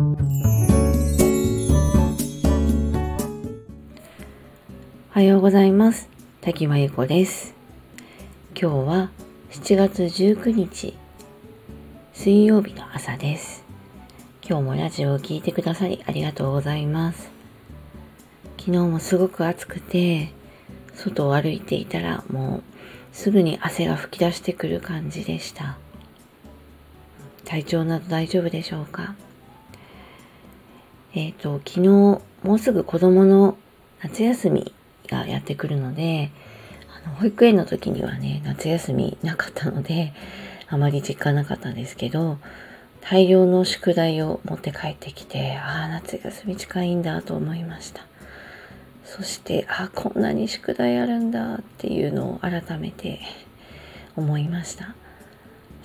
おはようございます。滝間由子です。今日は7月19日水曜日の朝です。今日もラジオを聴いてくださりありがとうございます。昨日もすごく暑くて外を歩いていたらもうすぐに汗が噴き出してくる感じでした。体調など大丈夫でしょうか？えっ、ー、と昨日もうすぐ子供の夏休みがやってくるのであの保育園の時にはね夏休みなかったのであまり実感なかったんですけど大量の宿題を持って帰ってきてああ夏休み近いんだと思いました。そしてああこんなに宿題あるんだっていうのを改めて思いました。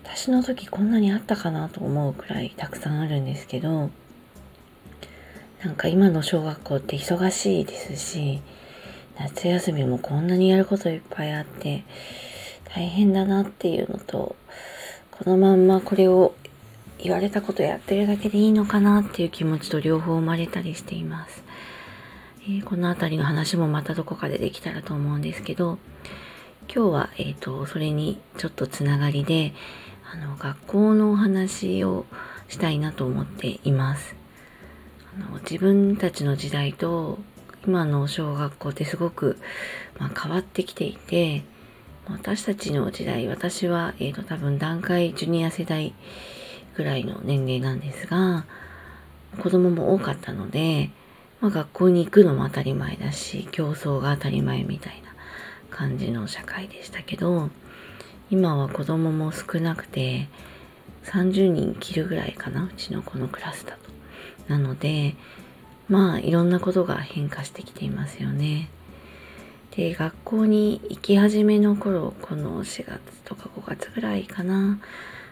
私の時こんなにあったかなと思うくらいたくさんあるんですけどなんか今の小学校って忙しいですし夏休みもこんなにやることいっぱいあって大変だなっていうのとこのまんまこれを言われたことやってるだけでいいのかなっていう気持ちと両方生まれたりしています。えー、この辺りの話もまたどこかでできたらと思うんですけど、今日は、えっ、ー、と、それにちょっとつながりで、あの、学校のお話をしたいなと思っています。の自分たちの時代と今の小学校ってすごく、まあ、変わってきていて、私たちの時代、私は、えっ、ー、と、多分段階ジュニア世代ぐらいの年齢なんですが、子供も多かったので、まあ、学校に行くのも当たり前だし競争が当たり前みたいな感じの社会でしたけど今は子供も少なくて30人切るぐらいかなうちのこのクラスだと。なのでまあいろんなことが変化してきていますよね。で学校に行き始めの頃この4月とか5月ぐらいかな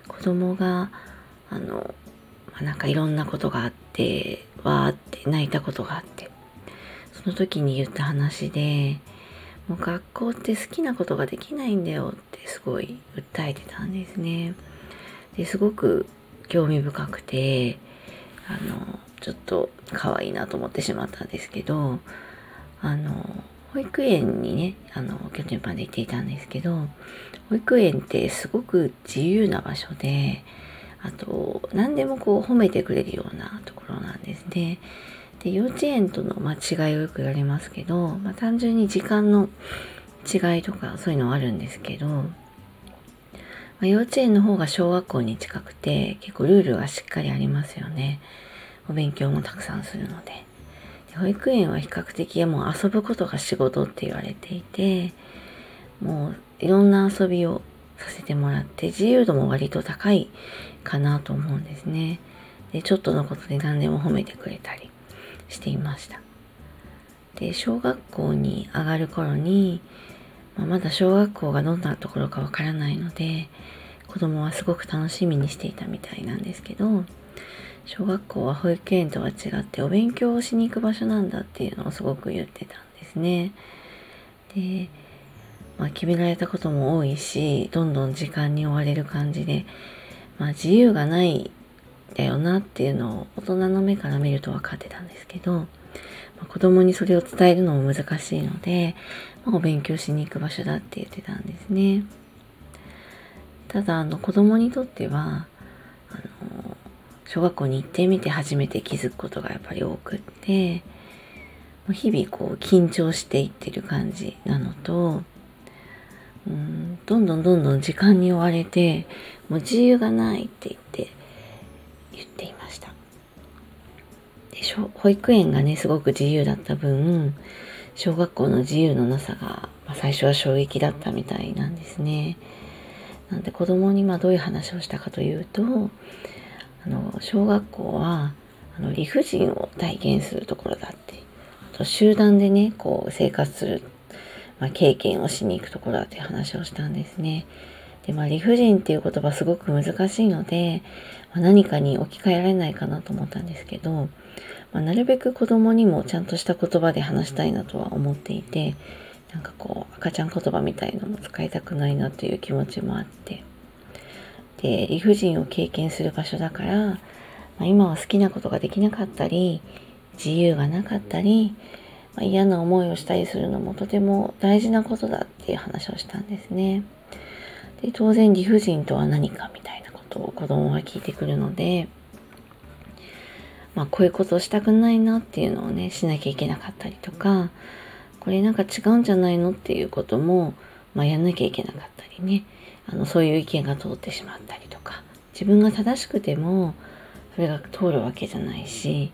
子供があのまあ、なんかいろんなことがあってわーって泣いたことがあってその時に言った話でもう学校って好きなことができないんだよってすごい訴えてたんですね。ですごく興味深くてあのちょっと可愛いなと思ってしまったんですけどあの保育園にねあの去年まで行っていたんですけど保育園ってすごく自由な場所であと何でもこう褒めてくれるようなところなんですね。で幼稚園との間違いをよく言われますけど、まあ、単純に時間の違いとかそういうのはあるんですけど、まあ、幼稚園の方が小学校に近くて結構ルールがしっかりありますよね。お勉強もたくさんするので。で保育園は比較的もう遊ぶことが仕事って言われていて、もういろんな遊びをさせてもらって自由度も割と高いかなと思うんですね。で、ちょっとのことで何でも褒めてくれたりしていました。で、小学校に上がる頃に、まあ、まだ小学校がどんなところかわからないので、子供はすごく楽しみにしていたみたいなんですけど、小学校は保育園とは違ってお勉強をしに行く場所なんだっていうのをすごく言ってたんですね。で、まあ、決められたことも多いしどんどん時間に追われる感じで、まあ、自由がないだよなっていうのを大人の目から見ると分かってたんですけど、まあ、子供にそれを伝えるのも難しいので、まあ、お勉強しに行く場所だって言ってたんですね。ただあの子供にとってはあの小学校に行ってみて初めて気づくことがやっぱり多くって日々こう緊張していってる感じなのとうんどんどんどんどん時間に追われてもう自由がないって言って言っていましたで保育園がねすごく自由だった分小学校の自由のなさが、まあ、最初は衝撃だったみたいなんですねなんで子供にまどういう話をしたかというとあの小学校はあの理不尽を体験するところだってあと集団でねこう生活するまあ、経験をしに行くところだという話をしたんですね。で、まあ、理不尽っていう言葉すごく難しいので、まあ、何かに置き換えられないかなと思ったんですけど、まあ、なるべく子供にもちゃんとした言葉で話したいなとは思っていて、なんかこう、赤ちゃん言葉みたいのも使いたくないなという気持ちもあって、で、理不尽を経験する場所だから、まあ、今は好きなことができなかったり自由がなかったり、まあ、嫌な思いをしたりするのもとても大事なことだっていう話をしたんですね。で当然理不尽とは何かみたいなことを子供は聞いてくるので、まあ、こういうことをしたくないなっていうのをねしなきゃいけなかったりとかこれなんか違うんじゃないのっていうことも、まあ、やんなきゃいけなかったりねあのそういう意見が通ってしまったりとか自分が正しくてもそれが通るわけじゃないし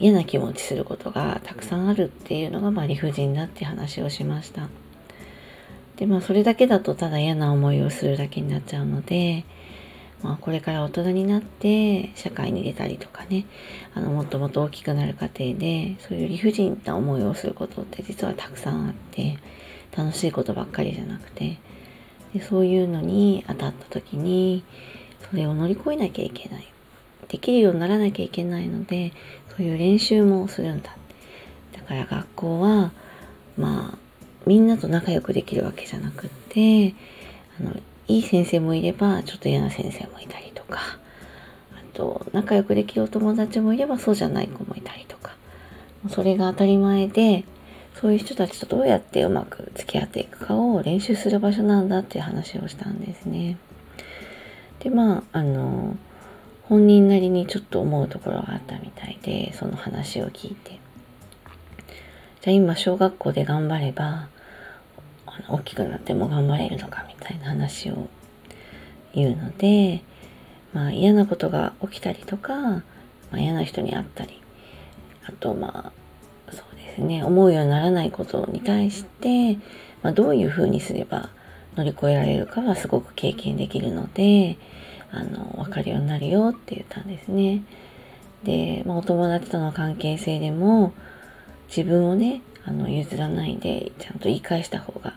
嫌な気持ちすることがたくさんあるっていうのが、まあ、理不尽だって話をしました。でまあそれだけだとただ嫌な思いをするだけになっちゃうので、まあ、これから大人になって社会に出たりとかねあのもっともっと大きくなる過程でそういう理不尽な思いをすることって実はたくさんあって楽しいことばっかりじゃなくてでそういうのに当たった時にそれを乗り越えなきゃいけない。できるようにならなきゃいけないのでそういう練習もするんだだから学校はまあみんなと仲良くできるわけじゃなくってあのいい先生もいればちょっと嫌な先生もいたりとか。あと仲良くできるお友達もいればそうじゃない子もいたりとか。それが当たり前でそういう人たちとどうやってうまく付き合っていくかを練習する場所なんだっていう話をしたんですね。でまああの本人なりにちょっと思うところがあったみたいでその話を聞いて。じゃあ今小学校で頑張れば大きくなっても頑張れるのかみたいな話を言うので、まあ、嫌なことが起きたりとか、まあ、嫌な人に会ったりあとまあそうですね思うようにならないことに対して、まあ、どういうふうにすれば乗り越えられるかはすごく経験できるのであの分かるようになるよって言ったんですね。で、まあ、お友達との関係性でも自分をねあの譲らないでちゃんと言い返した方が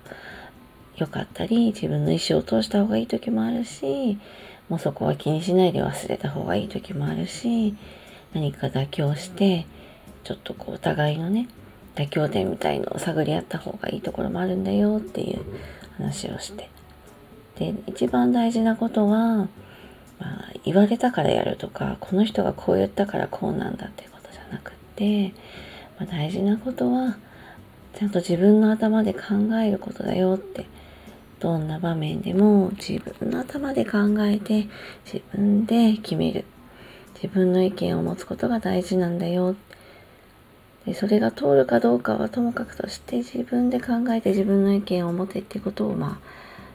良かったり自分の意思を通した方がいい時もあるしもうそこは気にしないで忘れた方がいい時もあるし何か妥協してちょっとこうお互いのね妥協点みたいのを探り合った方がいいところもあるんだよっていう話をして。で一番大事なことは、まあ、言われたからやるとかこの人がこう言ったからこうなんだっていうことじゃなくって、まあ、大事なことはちゃんと自分の頭で考えることだよって。どんな場面でも自分の頭で考えて自分で決める。自分の意見を持つことが大事なんだよ。でそれが通るかどうかはともかくとして自分で考えて自分の意見を持てってことをまあ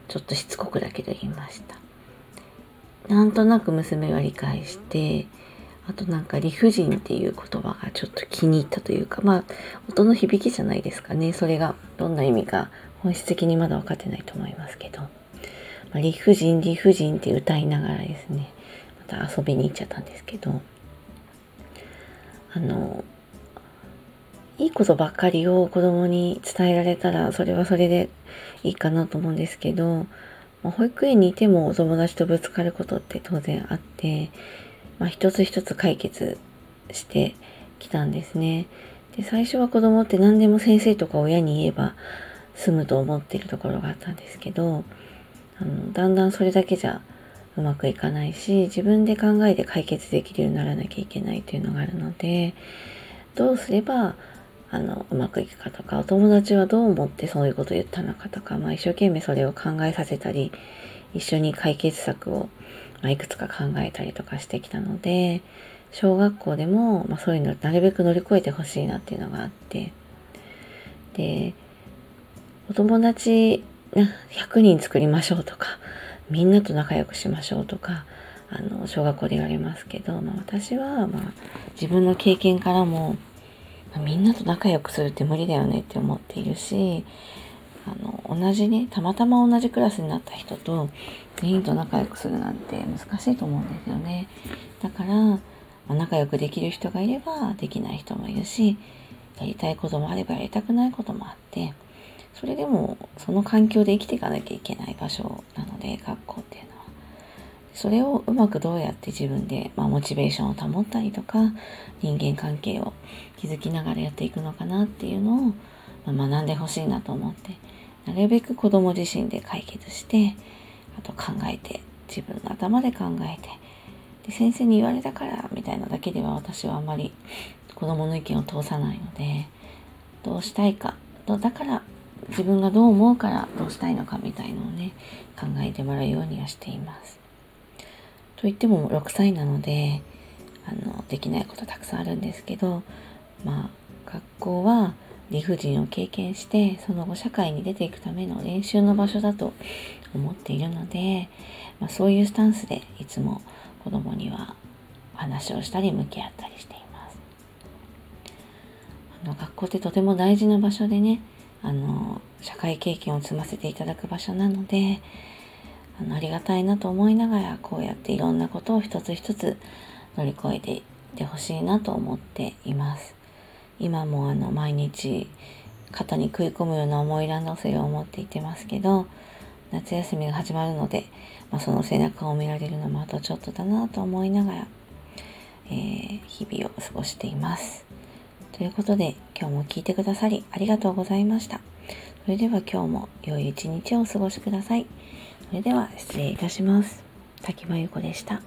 ちょっとしつこくだけど言いました。なんとなく娘が理解してあとなんか理不尽っていう言葉がちょっと気に入ったというか、まあ、音の響きじゃないですかね。それがどんな意味か本質的にまだ分かってないと思いますけど、まあ、理不尽、理不尽って歌いながらですね、また遊びに行っちゃったんですけど、あの、いいことばっかりを子供に伝えられたら、それはそれでいいかなと思うんですけど、まあ、保育園にいてもお友達とぶつかることって当然あって、まあ、一つ一つ解決してきたんですね。で最初は子供って何でも先生とか親に言えば済むと思っているところがあったんですけどあのだんだんそれだけじゃうまくいかないし自分で考えて解決できるようにならなきゃいけないというのがあるのでどうすればあのうまくいくかとかお友達はどう思ってそういうことを言ったのかとか、まあ、一生懸命それを考えさせたり一緒に解決策をまあ、いくつか考えたりとかしてきたので小学校でも、まあ、そういうのなるべく乗り越えてほしいなっていうのがあって。でお友達100人作りましょうとかみんなと仲良くしましょうとかあの小学校で言われますけど、まあ、私は、まあ、自分の経験からも、まあ、みんなと仲良くするって無理だよねって思っているしあの同じねたまたま同じクラスになった人と全員と仲良くするなんて難しいと思うんですよね。だから、まあ、仲良くできる人がいればできない人もいるしやりたいこともあればやりたくないこともあってそれでもその環境で生きていかなきゃいけない場所なので学校っていうのは。それをうまくどうやって自分で、まあ、モチベーションを保ったりとか人間関係を築きながらやっていくのかなっていうのを、まあ、学んでほしいなと思ってなるべく子供自身で解決してあと考えて自分の頭で考えてで先生に言われたからみたいなだけでは私はあまり子供の意見を通さないのでどうしたいかだから自分がどう思うからどうしたいのかみたいのをね考えてもらうようにはしています。といっても6歳なのであのできないことたくさんあるんですけどまあ学校は理不尽を経験してその後社会に出ていくための練習の場所だと思っているので、まあ、そういうスタンスでいつも子供には話をしたり向き合ったりしています。あの学校ってとても大事な場所でねあの社会経験を積ませていただく場所なのであのありがたいなと思いながらこうやっていろんなことを一つ一つ乗り越えていってほしいなと思っています。今もあの毎日肩に食い込むような重いランドセルを持っていてますけど夏休みが始まるので、まあ、その背中を見られるのもあとちょっとだなと思いながら、えー、日々を過ごしています。ということで今日も聞いてくださりありがとうございました。それでは今日も良い一日をお過ごしください。それでは失礼いたします。滝間由子でした。